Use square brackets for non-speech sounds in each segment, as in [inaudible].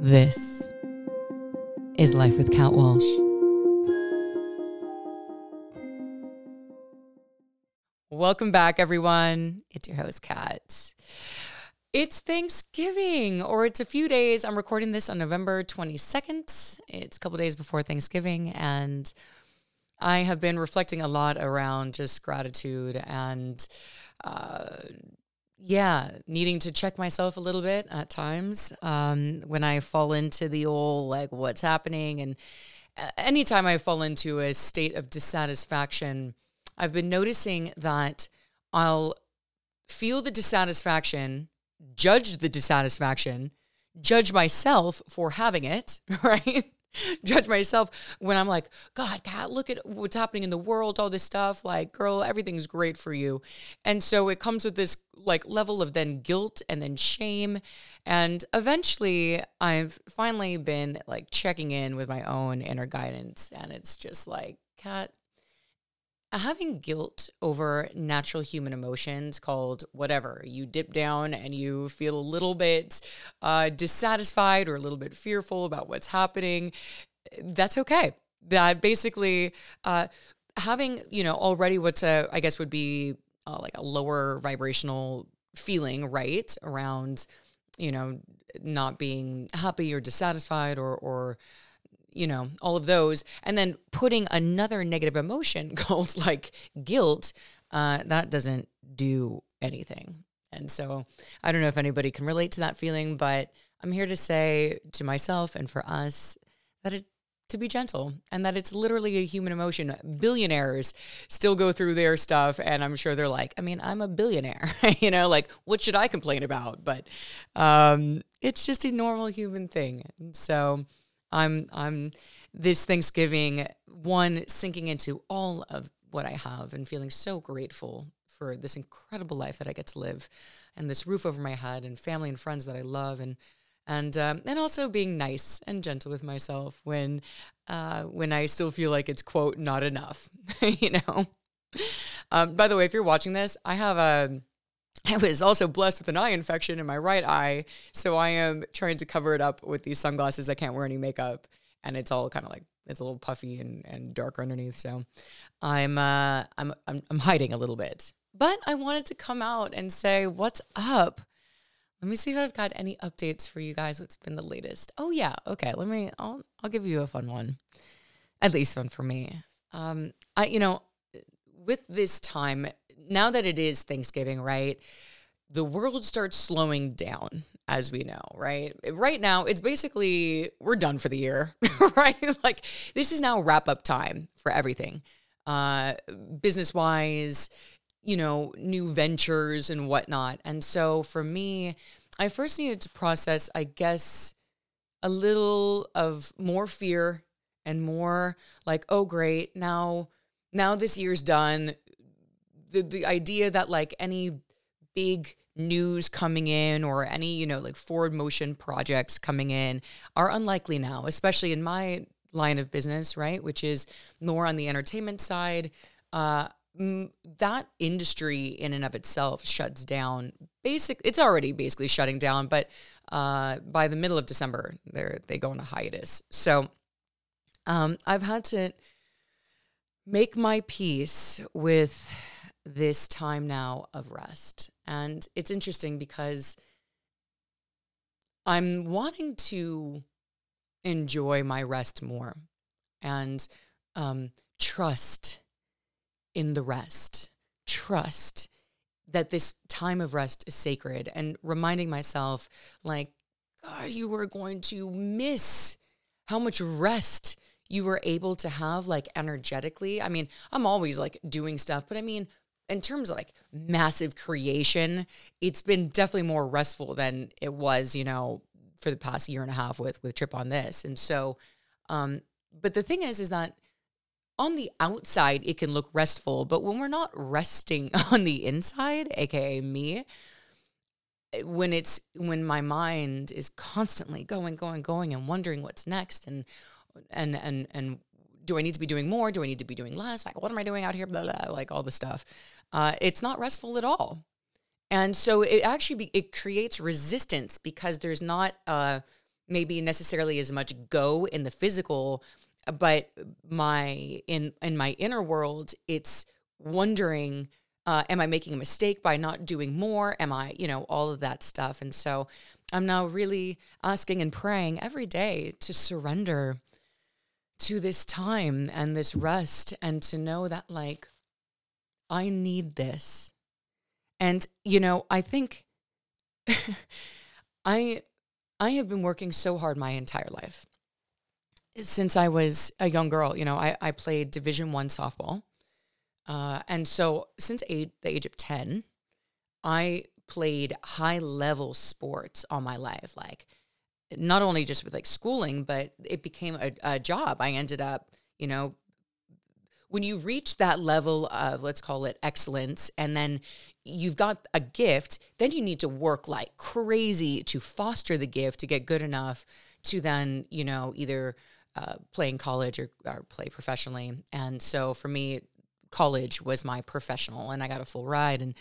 This is Life with Kat Walsh. Welcome back, everyone. It's your host, Kat. It's Thanksgiving, or it's a few days. I'm recording this on November 22nd. It's a couple days before Thanksgiving, and I have been reflecting a lot around just gratitude and, uh, yeah, needing to check myself a little bit at times um, when I fall into the old, like, what's happening. And anytime I fall into a state of dissatisfaction, I've been noticing that I'll feel the dissatisfaction, judge the dissatisfaction, judge myself for having it, [laughs] right? [laughs] judge myself when I'm like, God, God, look at what's happening in the world, all this stuff. Like, girl, everything's great for you. And so it comes with this like level of then guilt and then shame. And eventually I've finally been like checking in with my own inner guidance. And it's just like, Kat, having guilt over natural human emotions called whatever you dip down and you feel a little bit uh, dissatisfied or a little bit fearful about what's happening that's okay. That basically uh, having you know already what's a i guess would be uh, like a lower vibrational feeling right around you know not being happy or dissatisfied or or you know, all of those, and then putting another negative emotion [laughs] called like guilt, uh, that doesn't do anything. And so I don't know if anybody can relate to that feeling, but I'm here to say to myself and for us that it to be gentle and that it's literally a human emotion. Billionaires still go through their stuff and I'm sure they're like, I mean, I'm a billionaire, [laughs] you know, like what should I complain about? But um, it's just a normal human thing. And so I'm I'm this Thanksgiving one sinking into all of what I have and feeling so grateful for this incredible life that I get to live and this roof over my head and family and friends that I love and and um, and also being nice and gentle with myself when uh, when I still feel like it's quote not enough, [laughs] you know. Um, by the way, if you're watching this, I have a [laughs] I was also blessed with an eye infection in my right eye. So I am trying to cover it up with these sunglasses. I can't wear any makeup. And it's all kind of like, it's a little puffy and, and darker underneath. So I'm, uh, I'm, I'm, I'm hiding a little bit. But I wanted to come out and say, what's up? Let me see if I've got any updates for you guys. What's been the latest? Oh yeah, okay. Let me. I'll I'll give you a fun one, at least fun for me. Um, I you know, with this time now that it is Thanksgiving, right? The world starts slowing down, as we know, right? Right now, it's basically we're done for the year, [laughs] right? like this is now wrap up time for everything, uh, business wise, you know, new ventures and whatnot. And so for me, I first needed to process, I guess, a little of more fear and more like, oh, great, now now this year's done the the idea that like any big news coming in or any you know like forward motion projects coming in are unlikely now especially in my line of business right which is more on the entertainment side. Uh that industry in and of itself shuts down. Basic it's already basically shutting down but uh, by the middle of december they they go on a hiatus. So um, i've had to make my peace with this time now of rest. And it's interesting because I'm wanting to enjoy my rest more and um, trust in the rest, trust that this time of rest is sacred, and reminding myself, like, God, you were going to miss how much rest you were able to have, like, energetically. I mean, I'm always like doing stuff, but I mean, in terms of like massive creation, it's been definitely more restful than it was, you know, for the past year and a half with with Trip on this. And so, um, but the thing is, is that on the outside it can look restful, but when we're not resting [laughs] on the inside, aka me, when it's when my mind is constantly going, going, going, and wondering what's next, and and and and do I need to be doing more? Do I need to be doing less? Like, what am I doing out here? Blah, blah, like all the stuff uh, it's not restful at all. And so it actually be, it creates resistance because there's not a maybe necessarily as much go in the physical, but my in in my inner world, it's wondering uh, am I making a mistake by not doing more? Am I, you know, all of that stuff. And so I'm now really asking and praying every day to surrender to this time and this rest and to know that, like, I need this. And, you know, I think [laughs] I I have been working so hard my entire life. Since I was a young girl, you know, I, I played Division One softball. Uh, and so since age, the age of 10, I played high level sports all my life. Like not only just with like schooling, but it became a, a job. I ended up, you know, when you reach that level of let's call it excellence and then you've got a gift then you need to work like crazy to foster the gift to get good enough to then you know either uh, play in college or, or play professionally and so for me college was my professional and I got a full ride and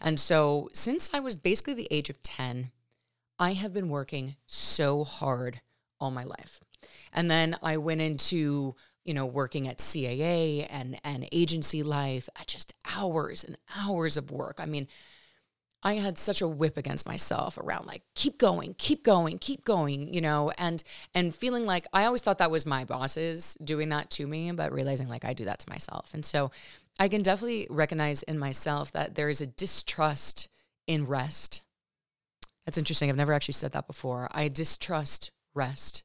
and so since I was basically the age of 10 I have been working so hard all my life. And then I went into, you know, working at CAA and and agency life, uh, just hours and hours of work. I mean, I had such a whip against myself around like keep going, keep going, keep going, you know, and and feeling like I always thought that was my bosses doing that to me, but realizing like I do that to myself. And so I can definitely recognize in myself that there is a distrust in rest. That's interesting. I've never actually said that before. I distrust rest.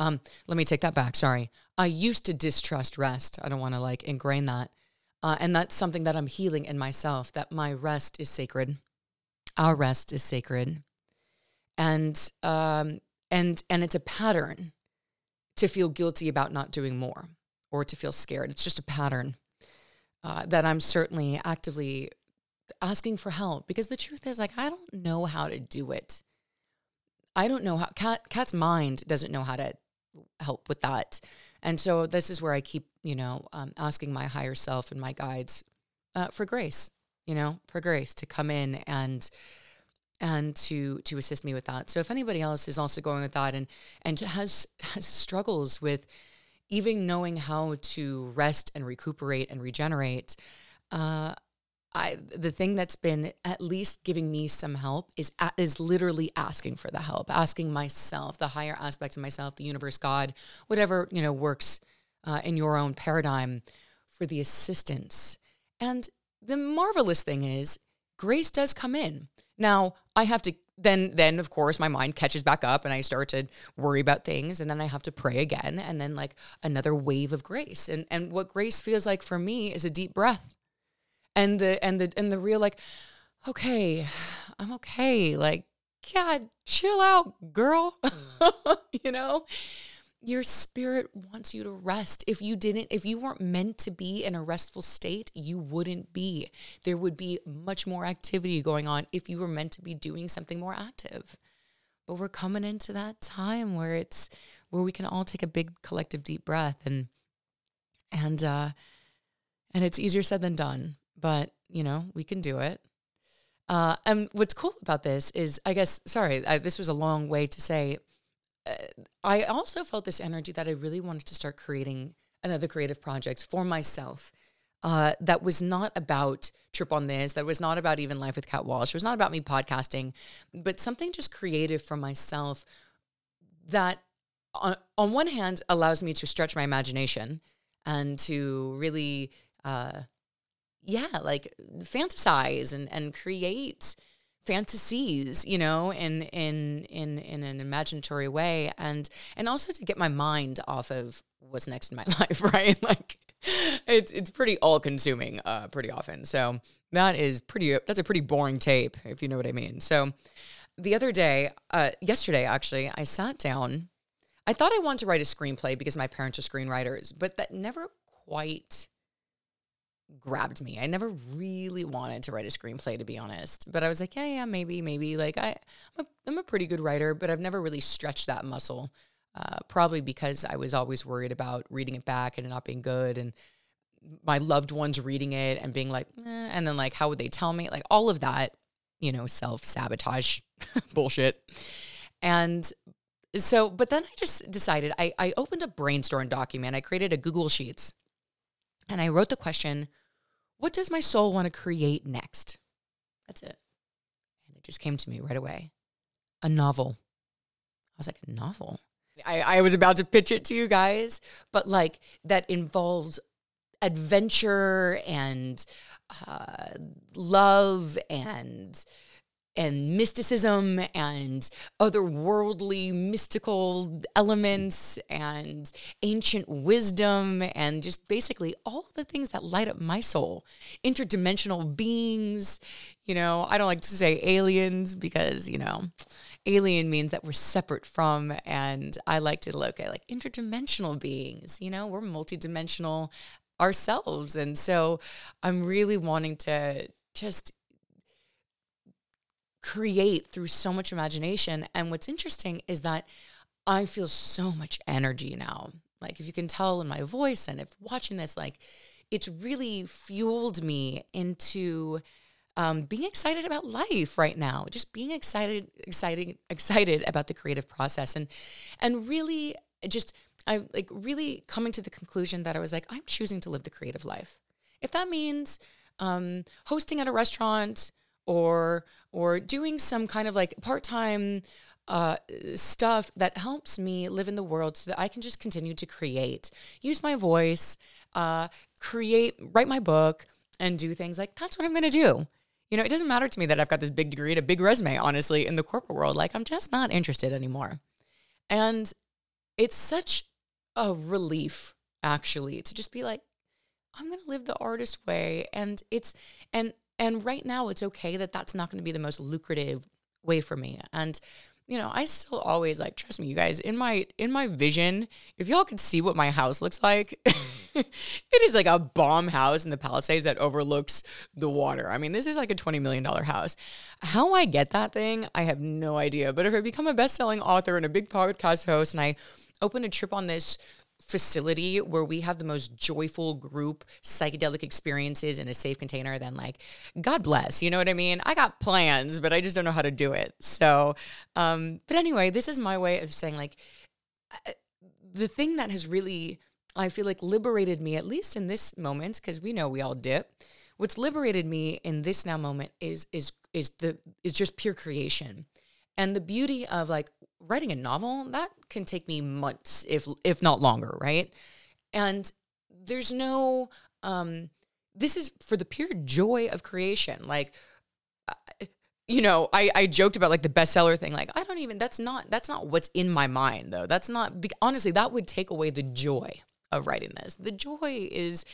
Um, let me take that back. Sorry. I used to distrust rest. I don't want to like ingrain that. Uh, and that's something that I'm healing in myself that my rest is sacred our rest is sacred and um, and and it's a pattern to feel guilty about not doing more or to feel scared it's just a pattern uh, that i'm certainly actively asking for help because the truth is like i don't know how to do it i don't know how Kat Kat's mind doesn't know how to help with that and so this is where i keep you know um, asking my higher self and my guides uh, for grace you know, for grace to come in and and to to assist me with that. So if anybody else is also going with that and and has has struggles with even knowing how to rest and recuperate and regenerate, uh, I the thing that's been at least giving me some help is is literally asking for the help, asking myself, the higher aspects of myself, the universe, God, whatever you know works uh, in your own paradigm, for the assistance. And the marvelous thing is grace does come in. Now, I have to then then of course my mind catches back up and I start to worry about things and then I have to pray again and then like another wave of grace. And and what grace feels like for me is a deep breath. And the and the and the real like okay, I'm okay. Like God, chill out, girl. [laughs] you know? your spirit wants you to rest. If you didn't, if you weren't meant to be in a restful state, you wouldn't be. There would be much more activity going on if you were meant to be doing something more active. But we're coming into that time where it's where we can all take a big collective deep breath and and uh and it's easier said than done, but you know, we can do it. Uh, and what's cool about this is, I guess, sorry, I, this was a long way to say I also felt this energy that I really wanted to start creating another creative project for myself. Uh, that was not about trip on this. That was not about even life with Kat Walsh. It was not about me podcasting, but something just creative for myself that, on, on one hand, allows me to stretch my imagination and to really, uh, yeah, like fantasize and and create fantasies you know in in in in an imaginatory way. And and also to get my mind off of what's next in my [laughs] life right? Like it's it's pretty all consuming uh pretty often. So that is pretty that's a pretty boring tape if you know what i mean. So the other day uh yesterday actually i sat down. I thought i wanted to write a screenplay because my parents are screenwriters but that never quite grabbed me. I never really wanted to write a screenplay, to be honest. But I was like, yeah, yeah, maybe, maybe. Like I, I'm a, I'm a pretty good writer, but I've never really stretched that muscle. Uh, probably because I was always worried about reading it back and it not being good, and my loved ones reading it and being like, eh, and then like, how would they tell me? Like all of that, you know, self sabotage [laughs] bullshit. And so, but then I just decided I, I opened a brainstorm document. I created a Google Sheets and I wrote the question, What does my soul want to create next? That's it. And it just came to me right away a novel. I was like, A novel? I, I was about to pitch it to you guys, but like that involves adventure and uh, love and and mysticism and otherworldly mystical elements and ancient wisdom and just basically all the things that light up my soul. Interdimensional beings you know i don't like to say aliens because you know alien means that we're separate from and i like to look at like interdimensional beings you know we're multidimensional ourselves. And so i'm really wanting to just create through so much imagination. And what's interesting is that I feel so much energy now. Like, if you can tell in my voice and if watching this, like, it's really fueled me into um, being excited about life right now. Just being excited, excited, excited about the creative process, and and really just I like really coming to the conclusion that I was like, I'm choosing to live the creative life. If that means um, hosting at a restaurant, or or doing some kind of like part-time uh, stuff that helps me live in the world so that I can just continue to create, use my voice, uh, create, write my book, and do things like that's what I'm going to do. You know, it doesn't matter to me that I've got this big degree and a big resume, honestly, in the corporate world. Like, I'm just not interested anymore. And it's such a relief, actually, to just be like, I'm going to live the artist way. And it's, and and right now, it's okay that that's not going to be the most lucrative way for me. And you know, I still always like trust me, you guys. In my in my vision, if y'all could see what my house looks like, [laughs] it is like a bomb house in the Palisades that overlooks the water. I mean, this is like a twenty million dollar house. How I get that thing, I have no idea. But if I become a best selling author and a big podcast host, and I open a trip on this facility where we have the most joyful group psychedelic experiences in a safe container, then like, God bless. You know what I mean? I got plans, but I just don't know how to do it. So, um, but anyway, this is my way of saying like, the thing that has really, I feel like liberated me, at least in this moment, because we know we all dip. What's liberated me in this now moment is is is the is just pure creation. And the beauty of like writing a novel, that can take me months, if if not longer, right? And there's no um this is for the pure joy of creation. Like you know, I, I joked about like the bestseller thing. Like, I don't even, that's not, that's not what's in my mind though. That's not, honestly, that would take away the joy of writing this. The joy is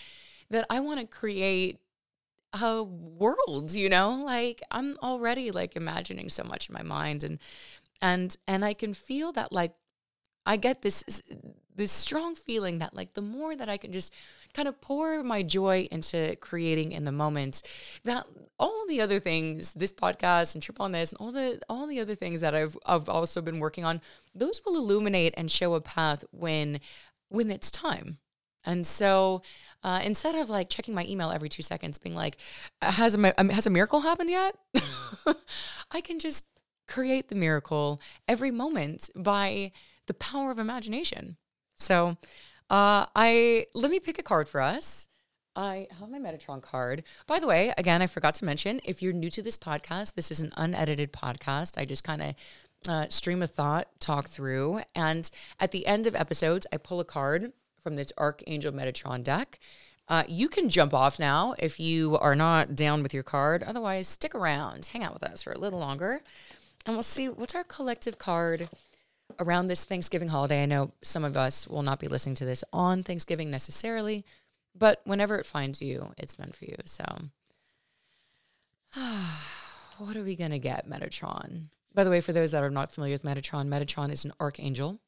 that I want to create a world, you know, like I'm already like imagining so much in my mind and and and I can feel that like I get this this strong feeling that like the more that I can just kind of pour my joy into creating in the moment that all the other things this podcast and trip on this and all the all the other things that I've I've also been working on those will illuminate and show a path when when it's time and so uh, instead of like checking my email every two seconds, being like, "Has a um, has a miracle happened yet?" [laughs] I can just create the miracle every moment by the power of imagination. So, uh, I let me pick a card for us. I have my Metatron card. By the way, again, I forgot to mention if you're new to this podcast, this is an unedited podcast. I just kind of uh, stream of thought, talk through, and at the end of episodes, I pull a card from this Archangel Metatron deck. Uh, you can jump off now if you are not down with your card. Otherwise, stick around, hang out with us for a little longer, and we'll see what's our collective card around this Thanksgiving holiday. I know some of us will not be listening to this on Thanksgiving necessarily, but whenever it finds you, it's meant for you. So, [sighs] what are we going to get, Metatron? By the way, for those that are not familiar with Metatron, Metatron is an archangel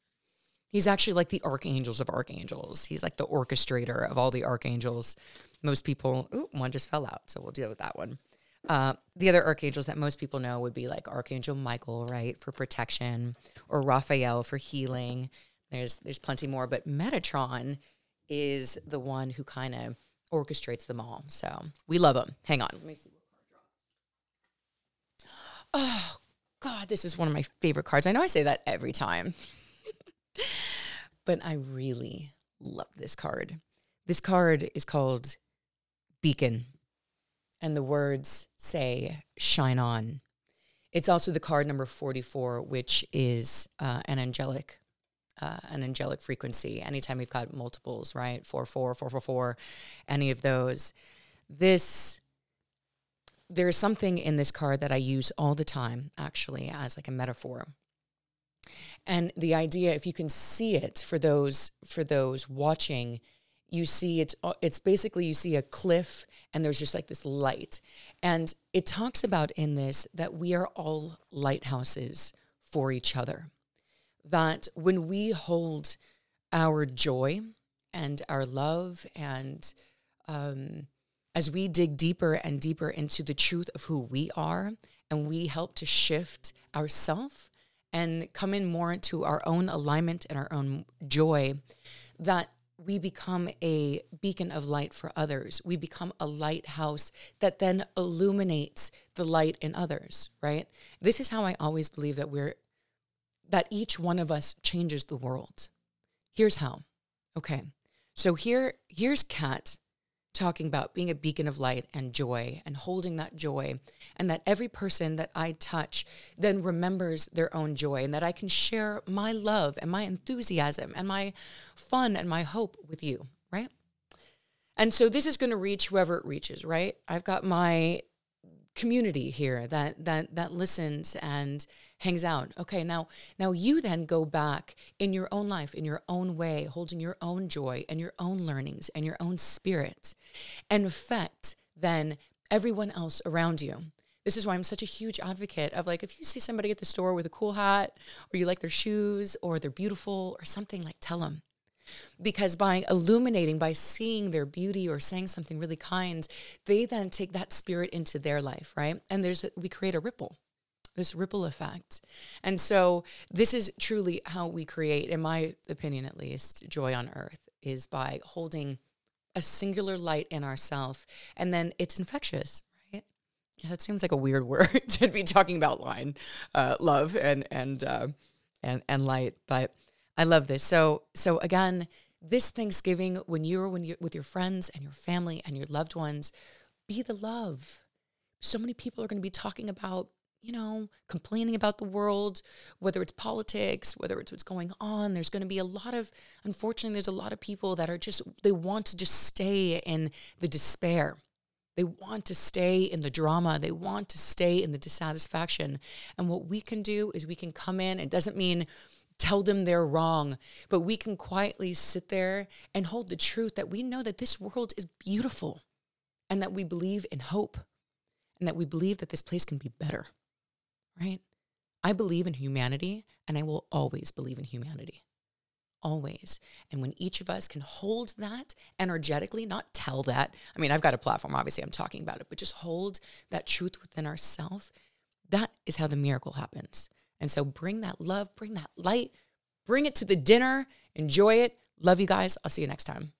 He's actually like the archangels of archangels. He's like the orchestrator of all the archangels. Most people, ooh, one just fell out, so we'll deal with that one. Uh, the other archangels that most people know would be like Archangel Michael, right, for protection, or Raphael for healing. There's there's plenty more, but Metatron is the one who kind of orchestrates them all. So we love him. Hang on, let me see what card. Oh God, this is one of my favorite cards. I know I say that every time. [laughs] but I really love this card. This card is called Beacon, and the words say, Shine on. It's also the card number 44, which is uh, an angelic. Uh, an angelic frequency. Anytime we've got multiples, right? Four, four, four, four, four, any of those. This there is something in this card that I use all the time, actually, as like a metaphor. And the idea, if you can see it for those for those watching, you see it's uh, it's basically you see a cliff and there's just like this light. And it talks about in this that we are all lighthouses for each other. That when we hold our joy and our love and um, as we dig deeper and deeper into the truth of who we are and we help to shift ourself and come in more into our own alignment and our own joy that we become a beacon of light for others. We become a lighthouse that then illuminates the light in others, right? This is how I always believe that we're that each one of us changes the world. Here's how. Okay. So here here's Kat talking about being a beacon of light and joy and holding that joy, and that every person that I touch then remembers their own joy, and that I can share my love and my enthusiasm and my fun and my hope with you, right? And so this is going to reach whoever it reaches, right? I've got my community here that that that listens and hangs out. Okay, now now you then go back in your own life, in your own way, holding your own joy and your own learnings and your own spirit, and affect then everyone else around you. This is why I'm such a huge advocate of like if you see somebody at the store with a cool hat or you like their shoes or they're beautiful or something like tell them because by illuminating by seeing their beauty or saying something really kind they then take that spirit into their life right and there's we create a ripple this ripple effect. And so this is truly how we create, in my opinion at least, joy on earth is by holding a singular light in ourself and then it's infectious, right? Yeah, that seems like a weird word [laughs] to be talking about line, uh, love and and uh, and and light, but I love this. So so again, this Thanksgiving when you're when you're with your friends and your family and your loved ones, be the love. So many people are going to be talking about you know, complaining about the world, whether it's politics, whether it's what's going on. There's going to be a lot of, unfortunately, there's a lot of people that are just, they want to just stay in the despair. They want to stay in the drama. They want to stay in the dissatisfaction. And what we can do is we can come in. It doesn't mean tell them they're wrong, but we can quietly sit there and hold the truth that we know that this world is beautiful and that we believe in hope and that we believe that this place can be better right? I believe in humanity and I will always believe in humanity. Always. And when each of us can hold that energetically, not tell that. I mean, I've got a platform, obviously, I'm talking about it, but just hold that truth within ourselves. That is how the miracle happens. And so bring that love, bring that light, bring it to the dinner, enjoy it. Love you guys. I'll see you next time.